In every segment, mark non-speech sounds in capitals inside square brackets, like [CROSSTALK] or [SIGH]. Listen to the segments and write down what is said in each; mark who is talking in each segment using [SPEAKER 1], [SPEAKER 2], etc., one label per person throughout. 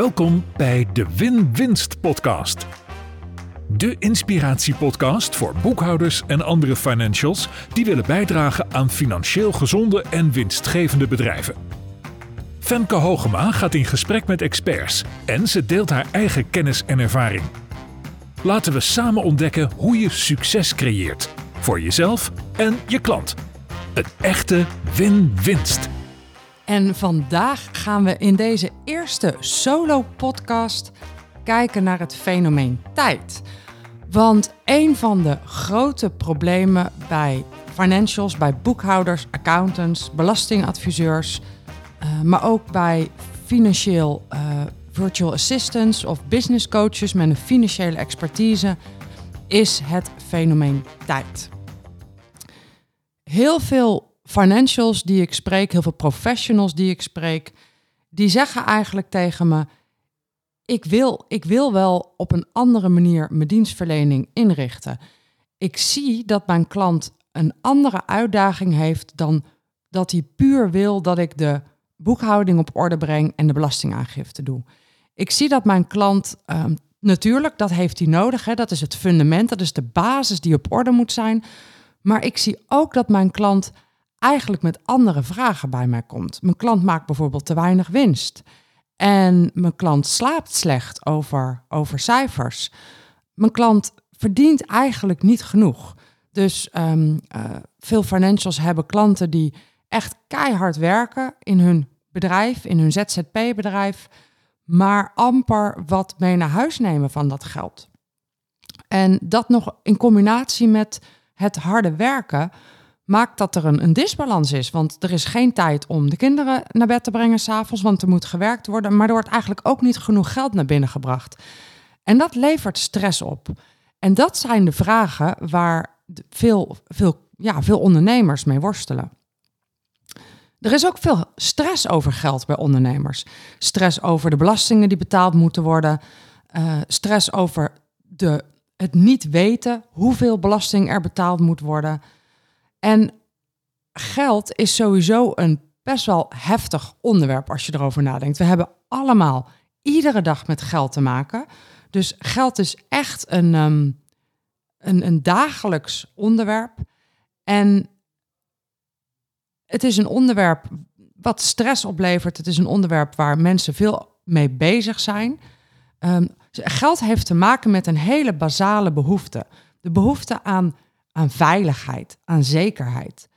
[SPEAKER 1] Welkom bij de Win-Winst Podcast. De inspiratiepodcast voor boekhouders en andere financials die willen bijdragen aan financieel gezonde en winstgevende bedrijven. Femke Hogema gaat in gesprek met experts en ze deelt haar eigen kennis en ervaring. Laten we samen ontdekken hoe je succes creëert voor jezelf en je klant. Een echte win-winst.
[SPEAKER 2] En vandaag gaan we in deze eerste solo-podcast kijken naar het fenomeen tijd. Want een van de grote problemen bij financials, bij boekhouders, accountants, belastingadviseurs, uh, maar ook bij financieel uh, virtual assistants of business coaches met een financiële expertise, is het fenomeen tijd. Heel veel financials die ik spreek, heel veel professionals die ik spreek, die zeggen eigenlijk tegen me: ik wil, ik wil wel op een andere manier mijn dienstverlening inrichten. Ik zie dat mijn klant een andere uitdaging heeft dan dat hij puur wil dat ik de boekhouding op orde breng en de belastingaangifte doe. Ik zie dat mijn klant, um, natuurlijk, dat heeft hij nodig, hè, dat is het fundament, dat is de basis die op orde moet zijn. Maar ik zie ook dat mijn klant eigenlijk met andere vragen bij mij komt. Mijn klant maakt bijvoorbeeld te weinig winst. En mijn klant slaapt slecht over, over cijfers. Mijn klant verdient eigenlijk niet genoeg. Dus um, uh, veel financials hebben klanten die echt keihard werken in hun bedrijf, in hun ZZP-bedrijf, maar amper wat mee naar huis nemen van dat geld. En dat nog in combinatie met het harde werken maakt dat er een, een disbalans is. Want er is geen tijd om de kinderen naar bed te brengen s'avonds, want er moet gewerkt worden. Maar er wordt eigenlijk ook niet genoeg geld naar binnen gebracht. En dat levert stress op. En dat zijn de vragen waar veel, veel, ja, veel ondernemers mee worstelen. Er is ook veel stress over geld bij ondernemers. Stress over de belastingen die betaald moeten worden. Uh, stress over de, het niet weten hoeveel belasting er betaald moet worden. En geld is sowieso een best wel heftig onderwerp als je erover nadenkt. We hebben allemaal iedere dag met geld te maken. Dus geld is echt een, um, een, een dagelijks onderwerp. En het is een onderwerp wat stress oplevert. Het is een onderwerp waar mensen veel mee bezig zijn. Um, geld heeft te maken met een hele basale behoefte. De behoefte aan aan veiligheid, aan zekerheid.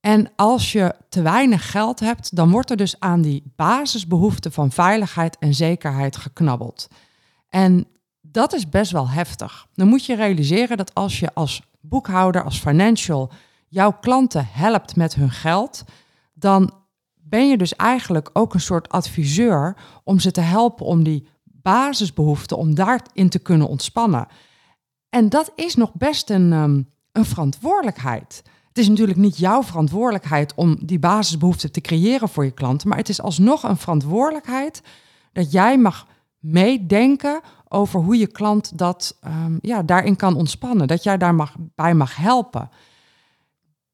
[SPEAKER 2] En als je te weinig geld hebt, dan wordt er dus aan die basisbehoeften van veiligheid en zekerheid geknabbeld. En dat is best wel heftig. Dan moet je realiseren dat als je als boekhouder, als financial, jouw klanten helpt met hun geld, dan ben je dus eigenlijk ook een soort adviseur om ze te helpen om die basisbehoeften, om daarin te kunnen ontspannen. En dat is nog best een, ehm, een verantwoordelijkheid. Het is natuurlijk niet jouw verantwoordelijkheid om die basisbehoeften te creëren voor je klanten, maar het is alsnog een verantwoordelijkheid dat jij mag meedenken over hoe je klant dat um, ja, daarin kan ontspannen, dat jij daar mag, bij mag helpen.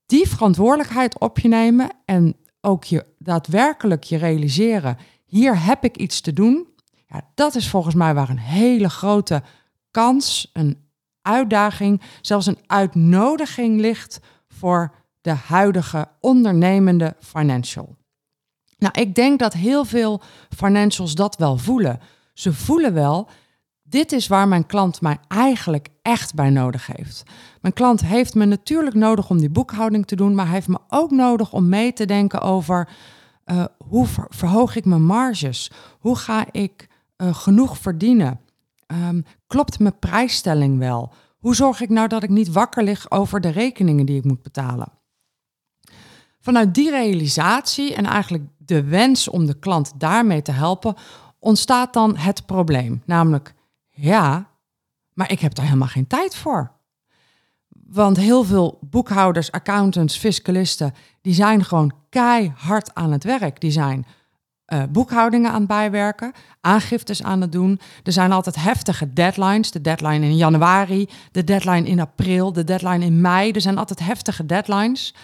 [SPEAKER 2] Die verantwoordelijkheid op je nemen en ook je daadwerkelijk je realiseren, hier heb ik iets te doen. Ja, dat is volgens mij waar een hele grote kans, een uitdaging, zelfs een uitnodiging ligt voor de huidige ondernemende financial. Nou, ik denk dat heel veel financials dat wel voelen. Ze voelen wel, dit is waar mijn klant mij eigenlijk echt bij nodig heeft. Mijn klant heeft me natuurlijk nodig om die boekhouding te doen, maar hij heeft me ook nodig om mee te denken over uh, hoe verhoog ik mijn marges? Hoe ga ik uh, genoeg verdienen? Um, klopt mijn prijsstelling wel? Hoe zorg ik nou dat ik niet wakker lig over de rekeningen die ik moet betalen? Vanuit die realisatie en eigenlijk de wens om de klant daarmee te helpen, ontstaat dan het probleem. Namelijk, ja, maar ik heb daar helemaal geen tijd voor. Want heel veel boekhouders, accountants, fiscalisten, die zijn gewoon keihard aan het werk. Die zijn uh, boekhoudingen aan bijwerken, aangiftes aan het doen. Er zijn altijd heftige deadlines. De deadline in januari, de deadline in april, de deadline in mei. Er zijn altijd heftige deadlines.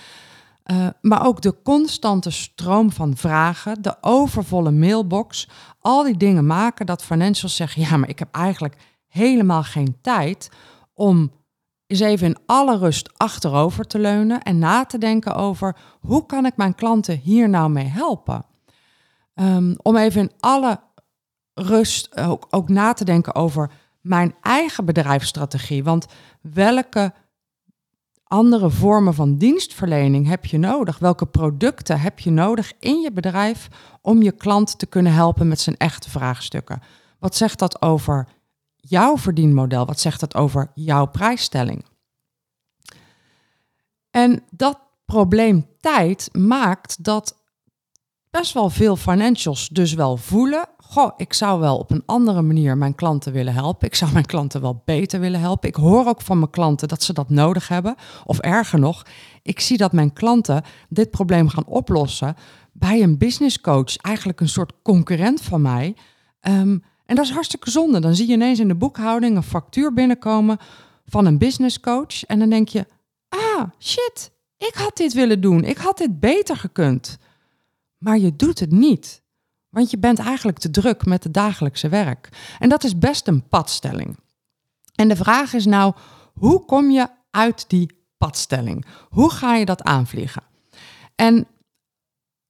[SPEAKER 2] Uh, maar ook de constante stroom van vragen, de overvolle mailbox, al die dingen maken dat financials zeggen: ja, maar ik heb eigenlijk helemaal geen tijd om eens even in alle rust achterover te leunen en na te denken over hoe kan ik mijn klanten hier nou mee helpen. Um, om even in alle rust ook, ook na te denken over mijn eigen bedrijfsstrategie. Want welke andere vormen van dienstverlening heb je nodig? Welke producten heb je nodig in je bedrijf om je klant te kunnen helpen met zijn echte vraagstukken? Wat zegt dat over jouw verdienmodel? Wat zegt dat over jouw prijsstelling? En dat probleem tijd maakt dat best wel veel financials dus wel voelen goh, ik zou wel op een andere manier mijn klanten willen helpen. Ik zou mijn klanten wel beter willen helpen. Ik hoor ook van mijn klanten dat ze dat nodig hebben. Of erger nog, ik zie dat mijn klanten dit probleem gaan oplossen bij een business coach, eigenlijk een soort concurrent van mij. Ehm, en dat is hartstikke zonde. Dan zie je ineens in de boekhouding een factuur binnenkomen van een business coach. En dan denk je, ah, shit, ik had dit willen doen. Ik had dit beter gekund. Maar je doet het niet. Want je bent eigenlijk te druk met het dagelijkse werk. En dat is best een padstelling. En de vraag is nou, hoe kom je uit die padstelling? Hoe ga je dat aanvliegen? En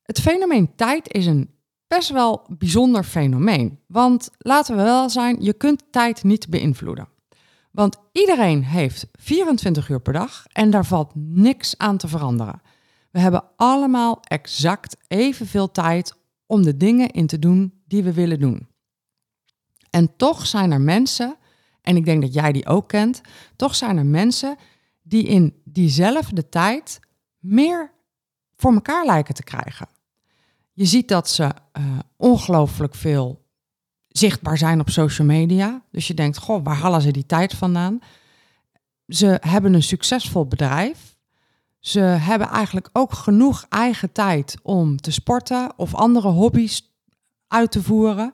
[SPEAKER 2] het fenomeen tijd is een best wel bijzonder fenomeen. Want laten we wel zijn, je kunt tijd niet beïnvloeden. Want iedereen heeft 24 uur per dag en daar valt niks aan te veranderen. We hebben allemaal exact evenveel tijd om de dingen in te doen die we willen doen. En toch zijn er mensen, en ik denk dat jij die ook kent, toch zijn er mensen die in diezelfde tijd meer voor elkaar lijken te krijgen. Je ziet dat ze uh, ongelooflijk veel zichtbaar zijn op social media. Dus je denkt, goh, waar halen ze die tijd vandaan? Ze hebben een succesvol bedrijf. Ze hebben eigenlijk ook genoeg eigen tijd om te sporten of andere hobby's uit te voeren.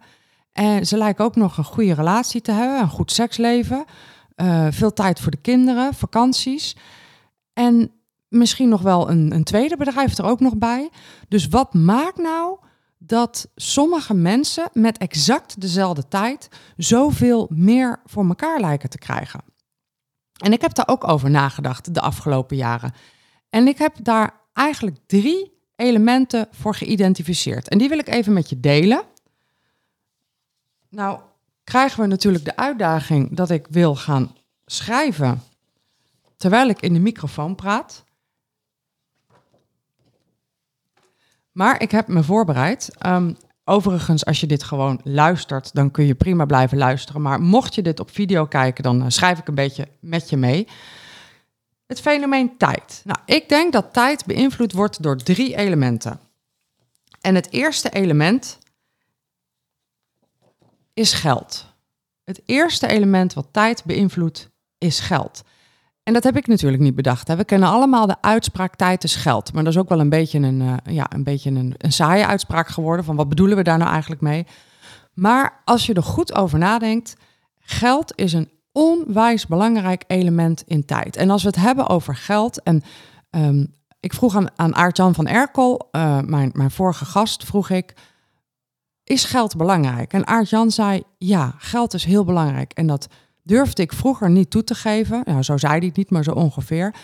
[SPEAKER 2] En ze lijken ook nog een goede relatie te hebben, een goed seksleven, uh, veel tijd voor de kinderen, vakanties. En misschien nog wel een, een tweede bedrijf er ook nog bij. Dus wat maakt nou dat sommige mensen met exact dezelfde tijd zoveel meer voor elkaar lijken te krijgen? En ik heb daar ook over nagedacht de afgelopen jaren. En ik heb daar eigenlijk drie elementen voor geïdentificeerd. En die wil ik even met je delen. Nou, krijgen we natuurlijk de uitdaging dat ik wil gaan schrijven terwijl ik in de microfoon praat. Maar ik heb me voorbereid. Ehm, overigens, als je dit gewoon luistert, dan kun je prima blijven luisteren. Maar mocht je dit op video kijken, dan eh, schrijf ik een beetje met je mee. Het fenomeen tijd. Nou, ik denk dat tijd beïnvloed wordt door drie elementen. En het eerste element is geld. Het eerste element wat tijd beïnvloedt is geld. En dat heb ik natuurlijk niet bedacht. We kennen allemaal de uitspraak tijd is geld. Maar dat is ook wel een beetje een, uh, ja, een, beetje een, een saaie uitspraak geworden. Van wat bedoelen we daar nou eigenlijk mee? Maar als je er goed over nadenkt, geld is een onwijs belangrijk element in tijd. En als we het hebben over geld en um, ik vroeg aan, aan Aart-Jan van Erkel, uh, mijn, mijn vorige gast, vroeg ik, is geld belangrijk? En Aart-Jan zei, ja, geld is heel belangrijk. En dat durfde ik vroeger niet toe te geven. Nou, zo zei hij het niet, maar zo ongeveer.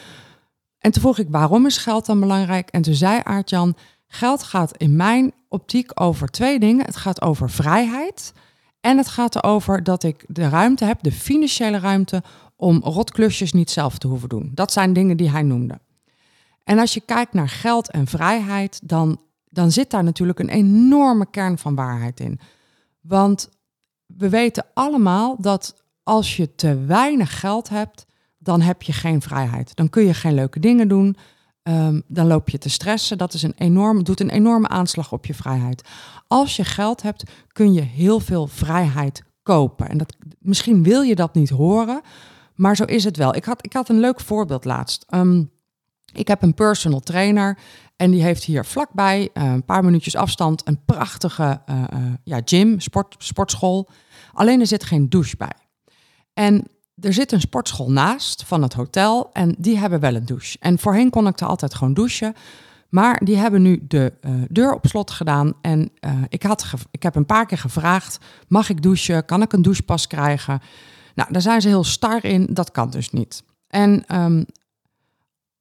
[SPEAKER 2] En toen vroeg ik, waarom is geld dan belangrijk? En toen zei Aart-Jan, geld gaat in mijn optiek over twee dingen. Het gaat over vrijheid en het gaat erover dat ik de ruimte heb, de financiële ruimte, om rotklusjes niet zelf te hoeven doen. Dat zijn dingen die hij noemde. En als je kijkt naar geld en vrijheid, dan, dan zit daar natuurlijk een enorme kern van waarheid in. Want we weten allemaal dat als je te weinig geld hebt, dan heb je geen vrijheid. Dan kun je geen leuke dingen doen. Ehm, dan loop je te stressen. Dat is een enorm, doet een enorme aanslag op je vrijheid. Als je geld hebt, kun je heel veel vrijheid kopen. En dat, misschien wil je dat niet horen, maar zo is het wel. Ik had, ik had een leuk voorbeeld laatst. Ehm, ik heb een personal trainer en die heeft hier vlakbij, uh, een paar minuutjes afstand, een prachtige uh, ja, gym, sport, sportschool. Alleen er zit geen douche bij. En er zit een sportschool naast van het hotel en die hebben wel een douche. En voorheen kon ik er altijd gewoon douchen. Maar die hebben nu de uh, deur op slot gedaan. En uh, ik, had ik heb een paar keer gevraagd: mag ik douchen? Kan ik een douchepas krijgen? Nou, daar zijn ze heel star in. Dat kan dus niet. En um,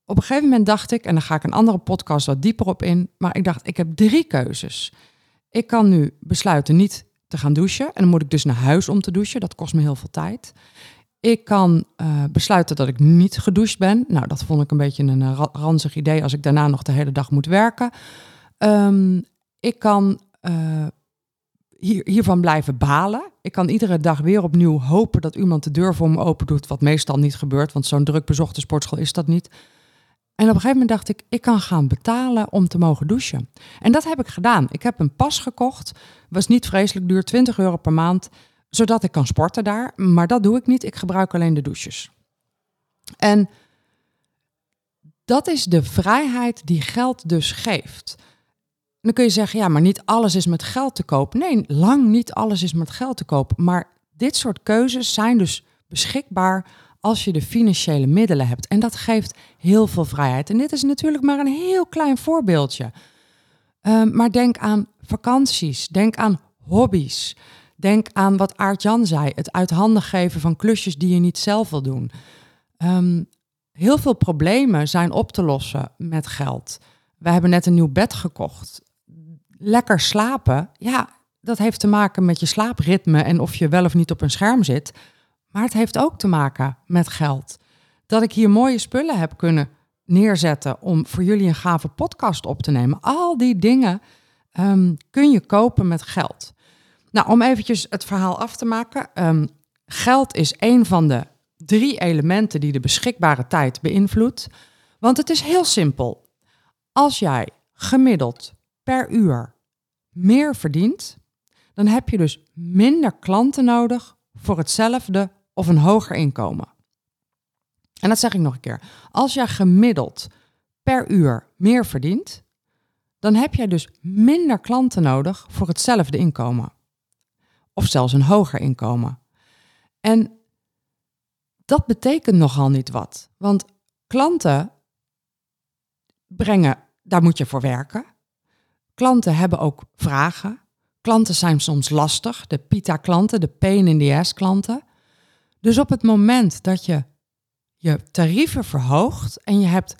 [SPEAKER 2] op een gegeven moment dacht ik, en dan ga ik een andere podcast wat dieper op in. Maar ik dacht, ik heb drie keuzes. Ik kan nu besluiten niet te gaan douchen. En dan moet ik dus naar huis om te douchen. Dat kost me heel veel tijd. Ik kan uh, besluiten dat ik niet gedoucht ben. Nou, dat vond ik een beetje een uh, ranzig idee als ik daarna nog de hele dag moet werken. Um, ik kan uh, hier, hiervan blijven balen. Ik kan iedere dag weer opnieuw hopen dat iemand de deur voor me open doet, wat meestal niet gebeurt, want zo'n druk bezochte sportschool is dat niet. En op een gegeven moment dacht ik, ik kan gaan betalen om te mogen douchen. En dat heb ik gedaan. Ik heb een pas gekocht, was niet vreselijk duur, 20 euro per maand zodat ik kan sporten daar. Maar dat doe ik niet. Ik gebruik alleen de douches. En dat is de vrijheid die geld dus geeft. Dan kun je zeggen, ja, maar niet alles is met geld te koop. Nee, lang niet alles is met geld te koop. Maar dit soort keuzes zijn dus beschikbaar als je de financiële middelen hebt. En dat geeft heel veel vrijheid. En dit is natuurlijk maar een heel klein voorbeeldje. Uh, maar denk aan vakanties, denk aan hobby's. Denk aan wat Aart-Jan zei, het uit handen geven van klusjes die je niet zelf wil doen. Um, heel veel problemen zijn op te lossen met geld. We hebben net een nieuw bed gekocht. Lekker slapen, ja, dat heeft te maken met je slaapritme en of je wel of niet op een scherm zit. Maar het heeft ook te maken met geld. Dat ik hier mooie spullen heb kunnen neerzetten om voor jullie een gave podcast op te nemen. Al die dingen um, kun je kopen met geld. Nou, om eventjes het verhaal af te maken. Um, geld is een van de drie elementen die de beschikbare tijd beïnvloedt. Want het is heel simpel. Als jij gemiddeld per uur meer verdient, dan heb je dus minder klanten nodig voor hetzelfde of een hoger inkomen. En dat zeg ik nog een keer. Als jij gemiddeld per uur meer verdient, dan heb jij dus minder klanten nodig voor hetzelfde inkomen of zelfs een hoger inkomen. En dat betekent nogal niet wat, want klanten brengen, daar moet je voor werken. Klanten hebben ook vragen. Klanten zijn soms lastig, de pita-klanten, de pain in the ass klanten. Dus op het moment dat je je tarieven verhoogt en je hebt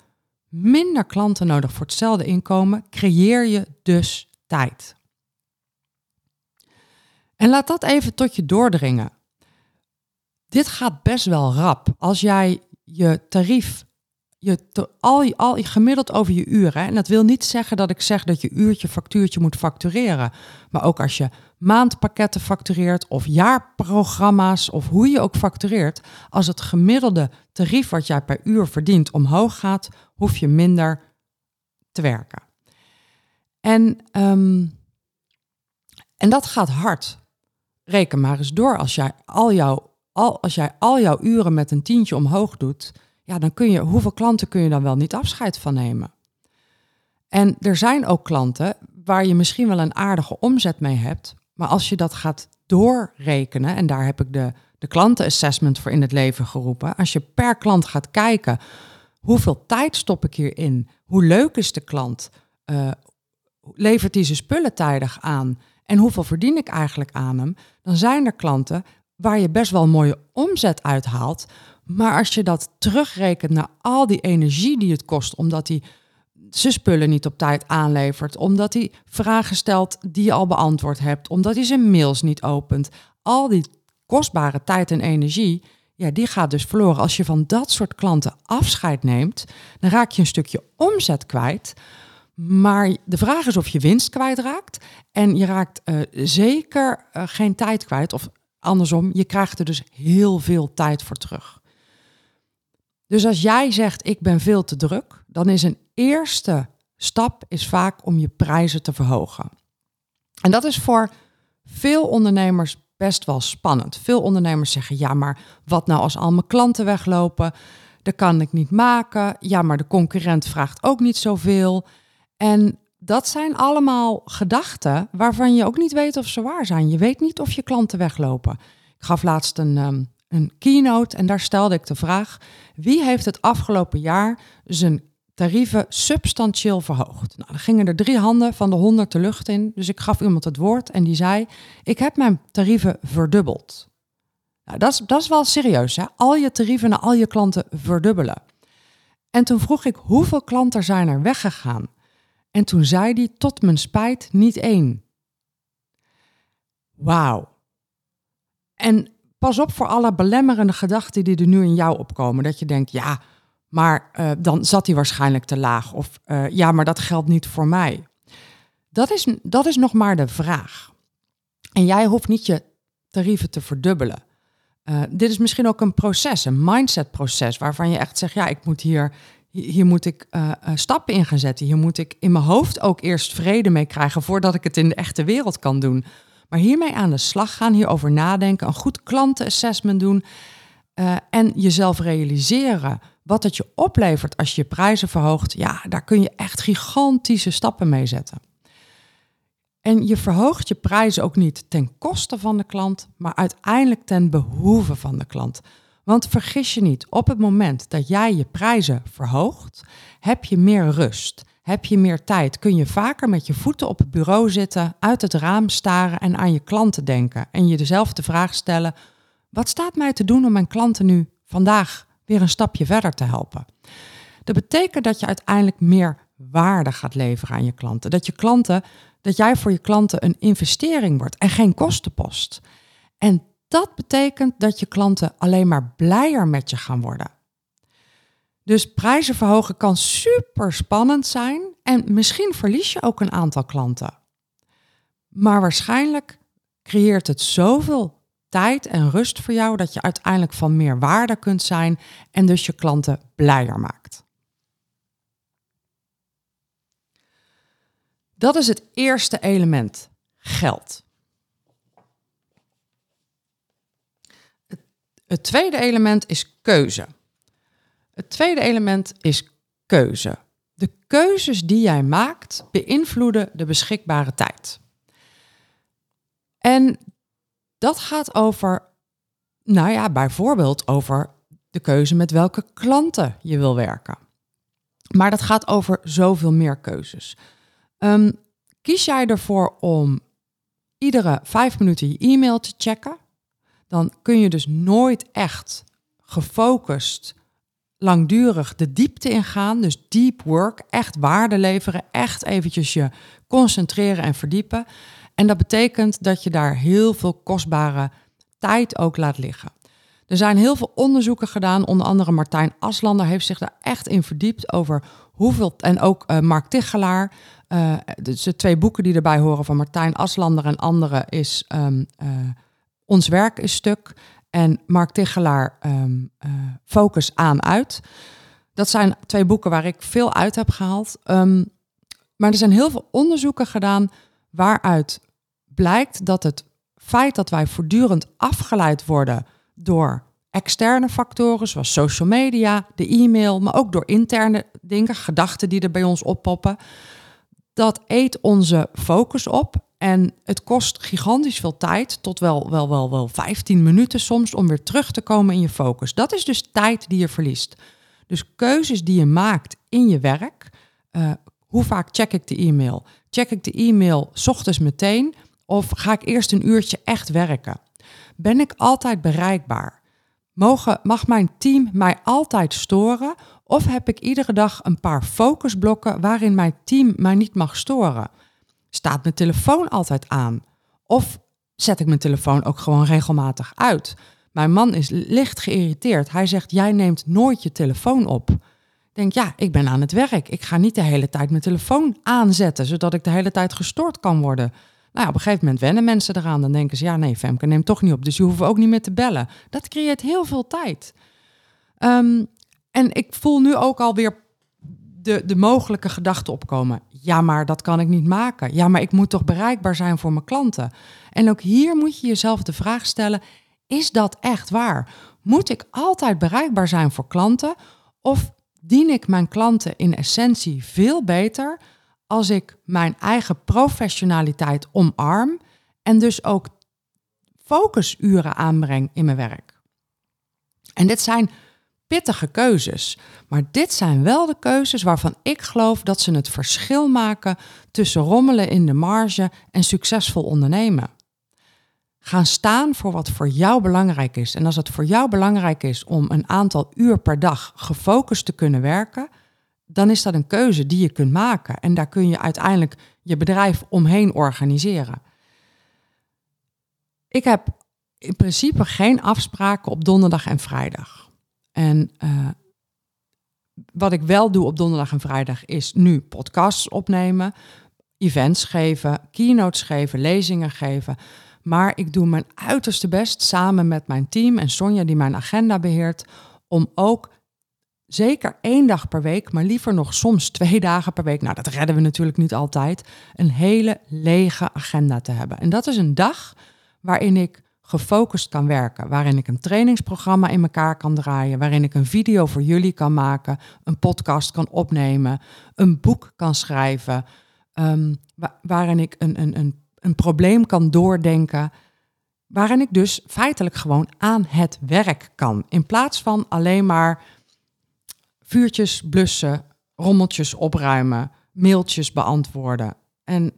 [SPEAKER 2] minder klanten nodig voor hetzelfde inkomen, creëer je dus tijd. En laat dat even tot je doordringen. Dit gaat best wel rap. Als jij je tarief, je al, al gemiddeld over je uren, en dat wil niet zeggen dat ik zeg dat je uurtje, factuurtje moet factureren, maar ook als je maandpakketten factureert of jaarprogramma's of hoe je ook factureert, als het gemiddelde tarief wat jij per uur verdient omhoog gaat, hoef je minder te werken. En, um, en dat gaat hard reken maar eens door. Als jij al jouw, al, als jij al jouw uren met een tientje omhoog doet, ja, dan kun je, hoeveel klanten kun je dan wel niet afscheid van nemen? En er zijn ook klanten waar je misschien wel een aardige omzet mee hebt, maar als je dat gaat doorrekenen, en daar heb ik de, de klantenassessment voor in het leven geroepen, als je per klant gaat kijken, hoeveel tijd stop ik hierin? Hoe leuk is de klant? Uh, levert hij zijn spullen tijdig aan? En hoeveel verdien ik eigenlijk aan hem, dan zijn er klanten waar je best wel een mooie omzet uithaalt. Maar als je dat terugrekent naar al die energie die het kost, omdat hij zijn spullen niet op tijd aanlevert, omdat hij vragen stelt die je al beantwoord hebt, omdat hij zijn mails niet opent, al die kostbare tijd en energie, ja, die gaat dus verloren. Als je van dat soort klanten afscheid neemt, dan raak je een stukje omzet kwijt. Maar de vraag is of je winst kwijtraakt. En je raakt uh, zeker uh, geen tijd kwijt. Of andersom, je krijgt er dus heel veel tijd voor terug. Dus als jij zegt ik ben veel te druk, dan is een eerste stap is vaak om je prijzen te verhogen. En dat is voor veel ondernemers best wel spannend. Veel ondernemers zeggen ja, maar wat nou als al mijn klanten weglopen? Dat kan ik niet maken. Ja, maar de concurrent vraagt ook niet zoveel. En dat zijn allemaal gedachten waarvan je ook niet weet of ze waar zijn. Je weet niet of je klanten weglopen. Ik gaf laatst een, um, een keynote en daar stelde ik de vraag: wie heeft het afgelopen jaar zijn tarieven substantieel verhoogd? Nou, dan gingen er drie handen van de honderd de lucht in. Dus ik gaf iemand het woord en die zei: Ik heb mijn tarieven verdubbeld. Nou, dat, is, dat is wel serieus, hè? Al je tarieven naar al je klanten verdubbelen. En toen vroeg ik hoeveel klanten zijn er weggegaan. En toen zei hij tot mijn spijt niet één. Wauw. En pas op voor alle belemmerende gedachten die er nu in jou opkomen. Dat je denkt, ja, maar uh, dan zat hij waarschijnlijk te laag. Of uh, ja, maar dat geldt niet voor mij. Dat is, dat is nog maar de vraag. En jij hoeft niet je tarieven te verdubbelen. Uh, dit is misschien ook een proces, een mindset-proces, waarvan je echt zegt: ja, ik moet hier, hier moet ik uh, stappen in gaan zetten. Hier moet ik in mijn hoofd ook eerst vrede mee krijgen voordat ik het in de echte wereld kan doen. Maar hiermee aan de slag gaan, hierover nadenken, een goed klantenassessment doen uh, en jezelf realiseren wat het je oplevert als je je prijzen verhoogt. Ja, daar kun je echt gigantische stappen mee zetten. En je verhoogt je prijzen ook niet ten koste van de klant, maar uiteindelijk ten behoeve van de klant. Want vergis je niet, op het moment dat jij je prijzen verhoogt, heb je meer rust. Heb je meer tijd, kun je vaker met je voeten op het bureau zitten, uit het raam staren en aan je klanten denken. En je dezelfde vraag stellen: wat staat mij te doen om mijn klanten nu vandaag weer een stapje verder te helpen? Dat betekent dat je uiteindelijk meer waarde gaat leveren aan je klanten. Dat je klanten, dat jij voor je klanten een investering wordt en geen kostenpost. En dat betekent dat je klanten alleen maar blijer met je gaan worden. Dus prijzen verhogen kan super spannend zijn en misschien verlies je ook een aantal klanten. Maar waarschijnlijk creëert het zoveel tijd en rust voor jou dat je uiteindelijk van meer waarde kunt zijn en dus je klanten blijer maakt. Dat is het eerste element, geld. Het tweede element is keuze. Het tweede element is keuze. De keuzes die jij maakt beïnvloeden de beschikbare tijd. En dat gaat over, nou ja, bijvoorbeeld over de keuze met welke klanten je wil werken. Maar dat gaat over zoveel meer keuzes. Um, kies jij ervoor om iedere vijf minuten je e-mail te checken, dan kun je dus nooit echt gefocust langdurig de diepte ingaan, dus deep work, echt waarde leveren, echt eventjes je concentreren en verdiepen. En dat betekent dat je daar heel veel kostbare tijd ook laat liggen. Er zijn heel veel onderzoeken gedaan, onder andere Martijn Aslander heeft zich daar echt in verdiept over hoeveel, en ook uh, Mark Tichelaar, dus de twee boeken die erbij horen van Martijn Aslander en anderen is um, uh, Ons werk is stuk en Mark Tichelaar um, uh, Focus aan uit. Dat zijn twee boeken waar ik veel uit heb gehaald. Um, maar er zijn heel veel onderzoeken gedaan waaruit blijkt dat het feit dat wij voortdurend afgeleid worden door externe factoren zoals social media, de e-mail, maar ook door interne dingen, gedachten die er bij ons oppoppen, dat eet onze focus op en het kost gigantisch veel tijd, tot wel, wel, wel, wel 15 minuten soms, om weer terug te komen in je focus. Dat is dus tijd die je verliest. Dus keuzes die je maakt in je werk. Uh, hoe vaak check ik de e-mail? Check ik de e-mail s ochtends meteen of ga ik eerst een uurtje echt werken? Ben ik altijd bereikbaar? Mogen, mag mijn team mij altijd storen? Of heb ik iedere dag een paar focusblokken waarin mijn team mij niet mag storen? Staat mijn telefoon altijd aan? Of zet ik mijn telefoon ook gewoon regelmatig uit? Mijn man is licht geïrriteerd. Hij zegt: Jij neemt nooit je telefoon op. Ik denk, ja, ik ben aan het werk. Ik ga niet de hele tijd mijn telefoon aanzetten, zodat ik de hele tijd gestoord kan worden. Nou, op een gegeven moment wennen mensen eraan. Dan denken ze, ja, nee, Femke neemt toch niet op. Dus je hoeft ook niet meer te bellen. Dat creëert heel veel tijd. Um, en ik voel nu ook alweer de, de mogelijke gedachten opkomen. Ja, maar dat kan ik niet maken. Ja, maar ik moet toch bereikbaar zijn voor mijn klanten. En ook hier moet je jezelf de vraag stellen: is dat echt waar? Moet ik altijd bereikbaar zijn voor klanten? Of dien ik mijn klanten in essentie veel beter als ik mijn eigen professionaliteit omarm en dus ook focusuren aanbreng in mijn werk? En dit zijn pittige keuzes. Maar dit zijn wel de keuzes waarvan ik geloof dat ze het verschil maken tussen rommelen in de marge en succesvol ondernemen. Gaan staan voor wat voor jou belangrijk is. En als het voor jou belangrijk is om een aantal uur per dag gefocust te kunnen werken, dan is dat een keuze die je kunt maken. En daar kun je uiteindelijk je bedrijf omheen organiseren. Ik heb in principe geen afspraken op donderdag en vrijdag. En uh, wat ik wel doe op donderdag en vrijdag is nu podcasts opnemen, events geven, keynotes geven, lezingen geven. Maar ik doe mijn uiterste best samen met mijn team en Sonja die mijn agenda beheert om ook zeker één dag per week, maar liever nog soms twee [LAUGHS] dagen per week. Nou, dat redden we natuurlijk niet altijd. Een hele lege agenda te hebben. En dat is een dag waarin ik gefocust kan werken. Waarin ik een trainingsprogramma in elkaar kan draaien. Waarin ik een video voor jullie kan maken. Een podcast kan opnemen. Een boek kan schrijven. Um, waarin ik een, een, een, een probleem kan doordenken. Waarin ik dus feitelijk gewoon aan het werk kan. In plaats van alleen maar vuurtjes blussen, rommeltjes opruimen, mailtjes beantwoorden. En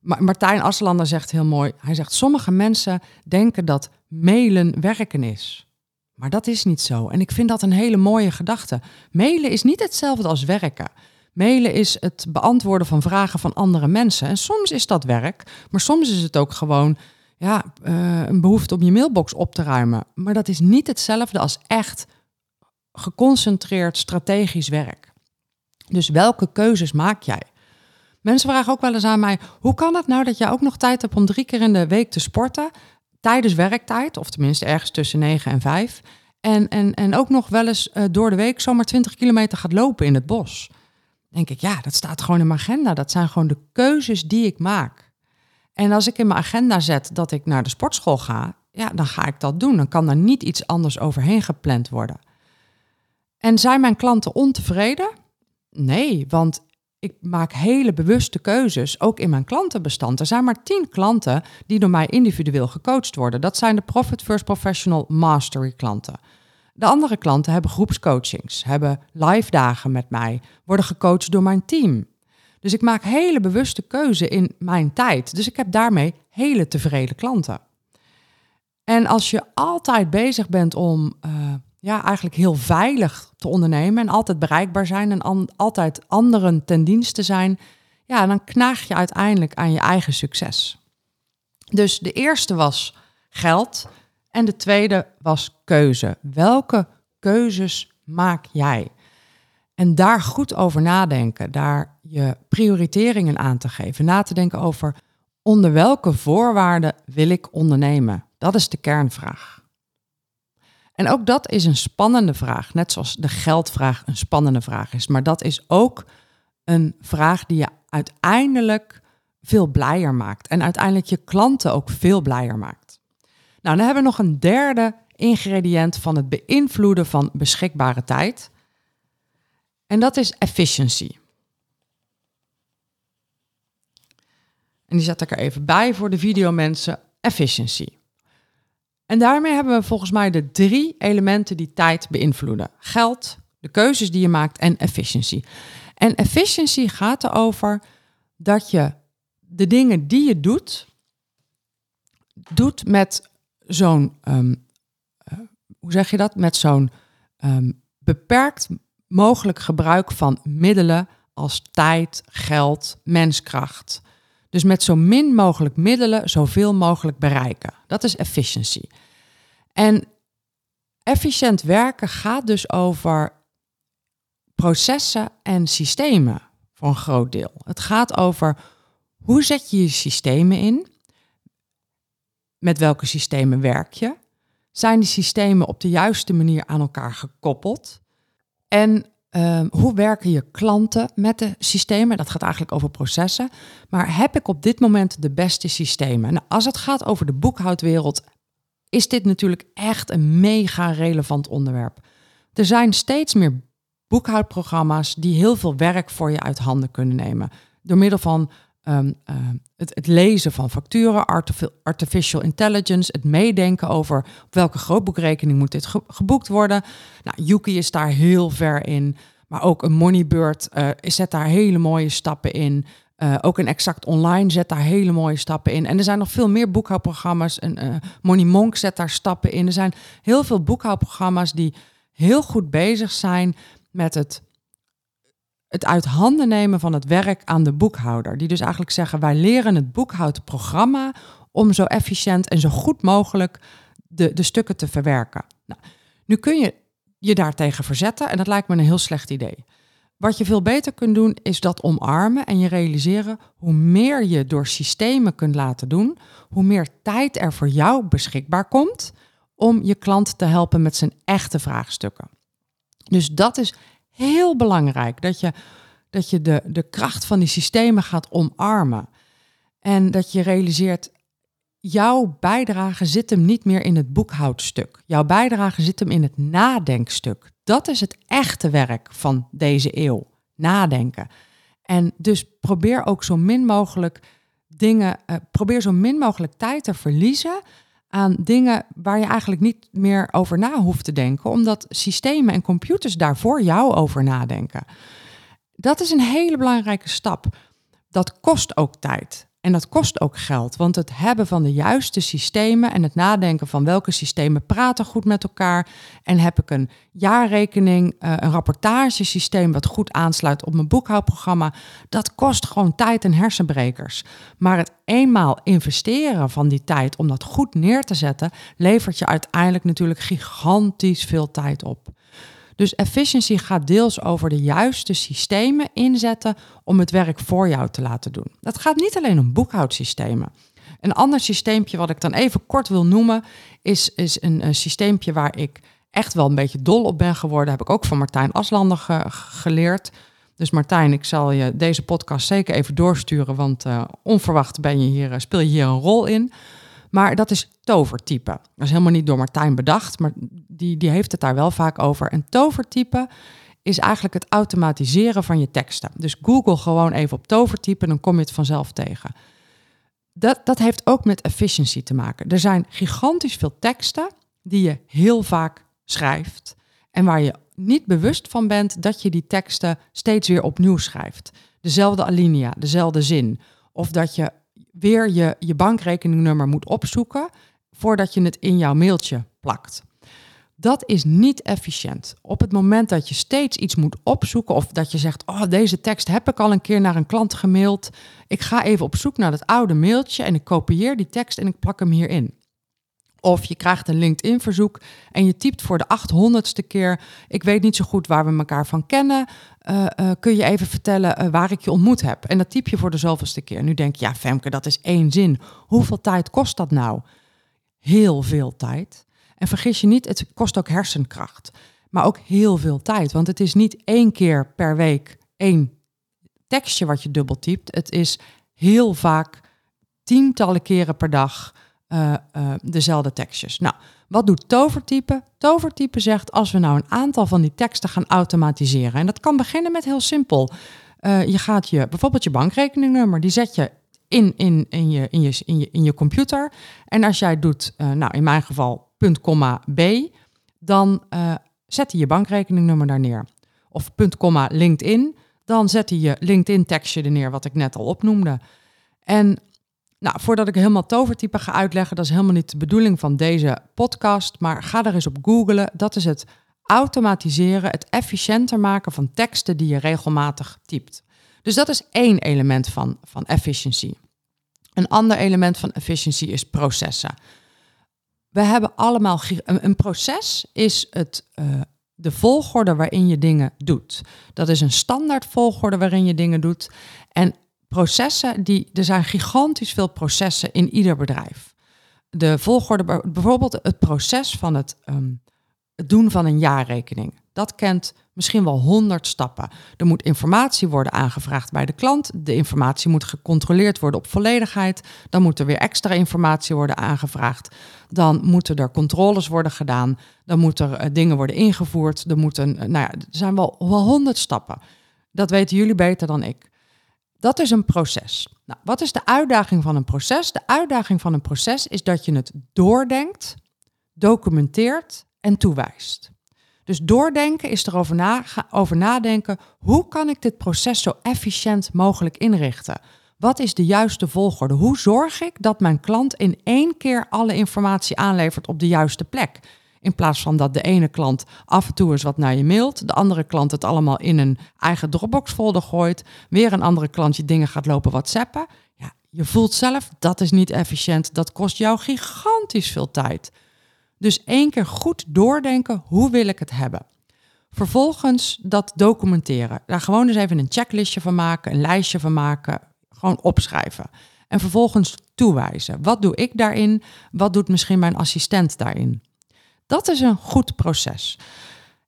[SPEAKER 2] Martijn Asselander zegt heel mooi, hij zegt sommige mensen denken dat mailen werken is. Maar dat is niet zo. En ik vind dat een hele mooie gedachte. Mailen is niet hetzelfde als werken. Mailen is het beantwoorden van vragen van andere mensen. En soms is dat werk, maar soms is het ook gewoon ja, uh, een behoefte om je mailbox op te ruimen. Maar dat is niet hetzelfde als echt geconcentreerd strategisch werk. Dus welke keuzes maak jij? Mensen vragen ook wel eens aan mij: hoe kan het nou dat je ook nog tijd hebt om drie keer in de week te sporten? Tijdens werktijd, of tenminste ergens tussen 9 en 5. En, en, en ook nog wel eens uh, door de week zomaar 20 kilometer gaat lopen in het bos. Denk ik, ja, dat staat gewoon in mijn agenda. Dat zijn gewoon de keuzes die ik maak. En als ik in mijn agenda zet dat ik naar de sportschool ga, ja, dan ga ik dat doen. Dan kan er niet iets anders overheen gepland worden. En zijn mijn klanten ontevreden? Nee, want ik maak hele bewuste keuzes, ook in mijn klantenbestand. Er zijn maar tien klanten die door mij individueel gecoacht worden. Dat zijn de Profit First Professional Mastery klanten. De andere klanten hebben groepscoachings, hebben live dagen met mij, worden gecoacht door mijn team. Dus ik maak hele bewuste keuze in mijn tijd. Dus ik heb daarmee hele tevreden klanten. En als je altijd bezig bent om uh, ja, eigenlijk heel veilig te ondernemen en altijd bereikbaar zijn en altijd anderen ten dienste zijn, ja, dan knaag je uiteindelijk aan je eigen succes. Dus de eerste was geld en de tweede was keuze. Welke keuzes maak jij? En daar goed over nadenken, daar je prioriteringen aan te geven, na te denken over onder welke voorwaarden wil ik ondernemen. Dat is de kernvraag. En ook dat is een spannende vraag, net zoals de geldvraag een spannende vraag is. Maar dat is ook een vraag die je uiteindelijk veel blijer maakt en uiteindelijk je klanten ook veel blijer maakt. Nou, dan hebben we nog een derde ingrediënt van het beïnvloeden van beschikbare tijd. En dat is efficiency. En die zet ik er even bij voor de videomensen. Efficiency. En daarmee hebben we volgens mij de drie elementen die tijd beïnvloeden: geld, de keuzes die je maakt en efficiency. En efficiency gaat erover dat je de dingen die je doet, doet met zo'n, ehm, eh, hoe zeg je dat? Met zo'n ehm, beperkt mogelijk gebruik van middelen als tijd, geld, menskracht. Dus met zo min mogelijk middelen zoveel mogelijk bereiken. Dat is efficiency. En efficiënt werken gaat dus over processen en systemen voor een groot deel. Het gaat over hoe zet je je systemen in? Met welke systemen werk je? Zijn die systemen op de juiste manier aan elkaar gekoppeld? En Ehm, hoe werken je klanten met de systemen? Dat gaat eigenlijk over processen. Maar heb ik op dit moment de beste systemen? Nou, als het gaat over de boekhoudwereld, is dit natuurlijk echt een mega relevant onderwerp. Er zijn steeds meer boekhoudprogramma's die heel veel werk voor je uit handen kunnen nemen. Door middel van ehm, ehm, het, het, lezen van facturen, artificial intelligence, het meedenken over op welke grootboekrekening moet dit geboekt worden. Nou, Yuki is daar heel ver in, maar ook een Moneybird uh, zet daar hele mooie stappen in. Uh, ook een Exact Online zet daar hele mooie stappen in. En er zijn nog veel meer boekhoudprogramma's. En, uh, Money Monk zet daar stappen in. Er zijn heel veel boekhoudprogramma's die heel goed bezig zijn met het, het uit handen nemen van het werk aan de boekhouder. Die dus eigenlijk zeggen, wij leren het boekhoudprogramma om zo efficiënt en zo goed mogelijk de, de stukken te verwerken. Nou, nu kun je je daartegen verzetten en dat lijkt me een heel slecht idee. Wat je veel beter kunt doen, is dat omarmen en je realiseren hoe meer je door systemen kunt laten doen, hoe meer tijd er voor jou beschikbaar komt om je klant te helpen met zijn echte vraagstukken. Dus dat is heel belangrijk, dat je, dat je de, de kracht van die systemen gaat omarmen. En dat je realiseert, jouw bijdrage zit hem niet meer in het boekhoudstuk. Jouw bijdrage zit hem in het nadenkstuk. Dat is het echte werk van deze eeuw. Nadenken. En dus probeer ook zo min mogelijk dingen, uh, probeer zo min mogelijk tijd te verliezen aan dingen waar je eigenlijk niet meer over na hoeft te denken, omdat systemen en computers daar voor jou over nadenken. Dat is een hele belangrijke stap. Dat kost ook tijd. En dat kost ook geld, want het hebben van de juiste systemen en het nadenken van welke systemen praten goed met elkaar en heb ik een jaarrekening, uh, een rapportagesysteem wat goed aansluit op mijn boekhoudprogramma, dat kost gewoon tijd en hersenbrekers. Maar het eenmaal investeren van die tijd om dat goed neer te zetten, levert je uiteindelijk natuurlijk gigantisch veel tijd op. Dus efficiency gaat deels over de juiste systemen inzetten om het werk voor jou te laten doen. Dat gaat niet alleen om boekhoudsystemen. Een ander systeempje wat ik dan even kort wil noemen, is, is een, een systeempje waar ik echt wel een beetje dol op ben geworden. Heb ik ook van Martijn Aslander geleerd. Dus Martijn, ik zal je deze podcast zeker even doorsturen, want uh, onverwacht ben je hier, speel je hier een rol in. Maar dat is tovertype. Dat is helemaal niet door Martijn bedacht, maar die, die heeft het daar wel vaak over. En tovertype is eigenlijk het automatiseren van je teksten. Dus Google gewoon even op tovertype dan kom je het vanzelf tegen. Dat, dat heeft ook met efficiency te maken. Er zijn gigantisch veel teksten die je heel vaak schrijft en waar je niet bewust van bent dat je die teksten steeds weer opnieuw schrijft. Dezelfde alinea, dezelfde zin. Of dat je weer je, je bankrekeningnummer moet opzoeken voordat je het in jouw mailtje plakt. Dat is niet efficiënt. Op het moment dat je steeds iets moet opzoeken of dat je zegt, oh deze tekst heb ik al een keer naar een klant gemaild. Ik ga even op zoek naar dat oude mailtje en ik kopieer die tekst en ik plak hem hierin. Of je krijgt een LinkedIn-verzoek en je typt voor de 800ste keer. Ik weet niet zo goed waar we elkaar van kennen. Uh, uh, kun je even vertellen uh, waar ik je ontmoet heb? En dat typ je voor de zoveelste keer. Nu denk je, ja, Femke, dat is één zin. Hoeveel tijd kost dat nou? Heel veel tijd. En vergis je niet, het kost ook hersenkracht. Maar ook heel veel tijd. Want het is niet één keer per week één tekstje wat je dubbel typt. Het is heel vaak tientallen keren per dag uh, dezelfde tekstjes. Nou, wat doet tovertype? Tovertype zegt als we nou een aantal van die teksten gaan automatiseren. En dat kan beginnen met heel simpel. Uh, je gaat je, bijvoorbeeld je bankrekeningnummer, die zet je in, in, in, je, in, je, in, je, in je computer. En als jij doet, nou in mijn geval, punt, B, dan zet hij je bankrekeningnummer daar neer. Of punt, LinkedIn, dan zet hij je LinkedIn tekstje er neer, wat ik net al opnoemde. En nou, voordat ik helemaal tovertype ga uitleggen, dat is helemaal niet de bedoeling van deze podcast, maar ga er eens op googlen. Dat is het automatiseren, het efficiënter maken van teksten die je regelmatig typt. Dus dat is één element van, van efficiency. Een ander element van efficiency is processen. We hebben allemaal een proces is het, uh, de volgorde waarin je dingen doet. Dat is een standaard volgorde waarin je dingen doet. En processen, die, er zijn gigantisch veel processen in ieder bedrijf. De volgorde, bijvoorbeeld het proces van het, ehm, het doen van een jaarrekening. Dat kent misschien wel honderd stappen. Er moet informatie worden aangevraagd bij de klant. De informatie moet gecontroleerd worden op volledigheid. Dan moet er weer extra informatie worden aangevraagd. Dan moeten er controles worden gedaan. Dan moeten er uh, dingen worden ingevoerd. Er, moeten, uh, nou ja, er zijn wel honderd stappen. Dat weten jullie beter dan ik. Dat is een proces. Nou, wat is de uitdaging van een proces? De uitdaging van een proces is dat je het doordenkt, documenteert en toewijst. Dus doordenken is erover na, over nadenken, hoe kan ik dit proces zo efficiënt mogelijk inrichten? Wat is de juiste volgorde? Hoe zorg ik dat mijn klant in één keer alle informatie aanlevert op de juiste plek? In plaats van dat de ene klant af en toe eens wat naar je mailt, de andere klant het allemaal in een eigen Dropbox-folder gooit, weer een andere klant je dingen gaat lopen WhatsAppen. Ja, je voelt zelf, dat is niet efficiënt, dat kost jou gigantisch veel tijd. Dus één keer goed doordenken, hoe wil ik het hebben? Vervolgens dat documenteren. Daar gewoon eens even een checklistje van maken, een lijstje van maken, gewoon opschrijven. En vervolgens toewijzen. Wat doe ik daarin? Wat doet misschien mijn assistent daarin? Dat is een goed proces.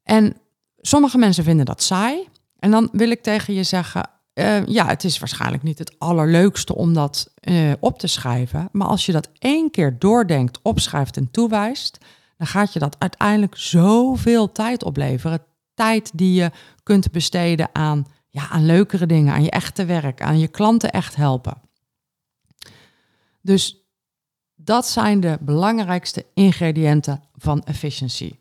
[SPEAKER 2] En sommige mensen vinden dat saai. En dan wil ik tegen je zeggen: uh, ja, het is waarschijnlijk niet het allerleukste om dat uh, op te schrijven. Maar als je dat één keer doordenkt, opschrijft en toewijst, dan gaat je dat uiteindelijk zoveel tijd opleveren. Tijd die je kunt besteden aan, ja, aan leukere dingen, aan je echte werk, aan je klanten echt helpen. Dus dat zijn de belangrijkste ingrediënten van efficiency.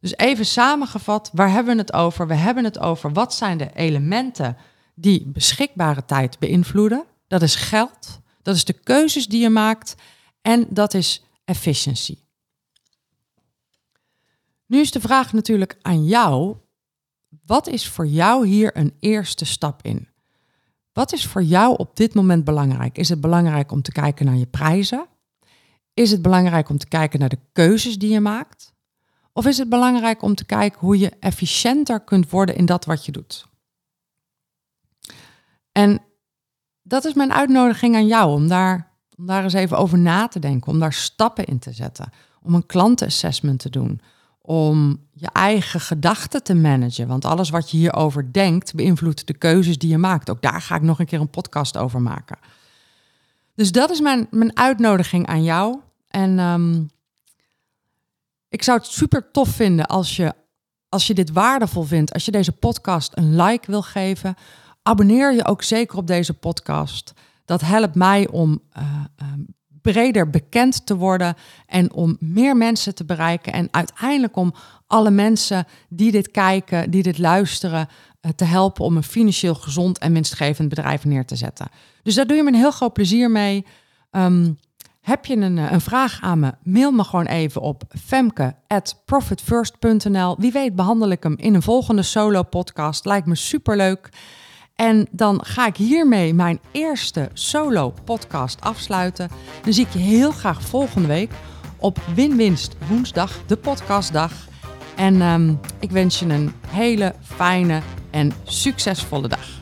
[SPEAKER 2] Dus even samengevat, waar hebben we het over? We hebben het over wat zijn de elementen die beschikbare tijd beïnvloeden. Dat is geld, dat is de keuzes die je maakt en dat is efficiency. Nu is de vraag natuurlijk aan jou, wat is voor jou hier een eerste stap in? Wat is voor jou op dit moment belangrijk? Is het belangrijk om te kijken naar je prijzen? Is het belangrijk om te kijken naar de keuzes die je maakt? Of is het belangrijk om te kijken hoe je efficiënter kunt worden in dat wat je doet? En dat is mijn uitnodiging aan jou om daar, om daar eens even over na te denken, om daar stappen in te zetten, om een klantenassessment te doen, om je eigen gedachten te managen. Want alles wat je hierover denkt, beïnvloedt de keuzes die je maakt. Ook daar ga ik nog een keer een podcast over maken. Dus dat is mijn, mijn uitnodiging aan jou. En um, ik zou het super tof vinden als je, als je dit waardevol vindt, als je deze podcast een like wil geven. Abonneer je ook zeker op deze podcast. Dat helpt mij om uh, breder bekend te worden en om meer mensen te bereiken. En uiteindelijk om alle mensen die dit kijken, die dit luisteren, uh, te helpen om een financieel gezond en winstgevend bedrijf neer te zetten. Dus daar doe je me een heel groot plezier mee. Um, heb je een, eh, een, vraag aan me? Mail me gewoon even op femke@profitfirst.nl. Wie weet behandel ik hem in een volgende solo podcast. Lijkt me superleuk. En dan ga ik hiermee mijn eerste solo podcast afsluiten. Dan zie ik je heel graag volgende week op Win-Winst woensdag, de podcastdag. En um, ik wens je een hele fijne en succesvolle dag.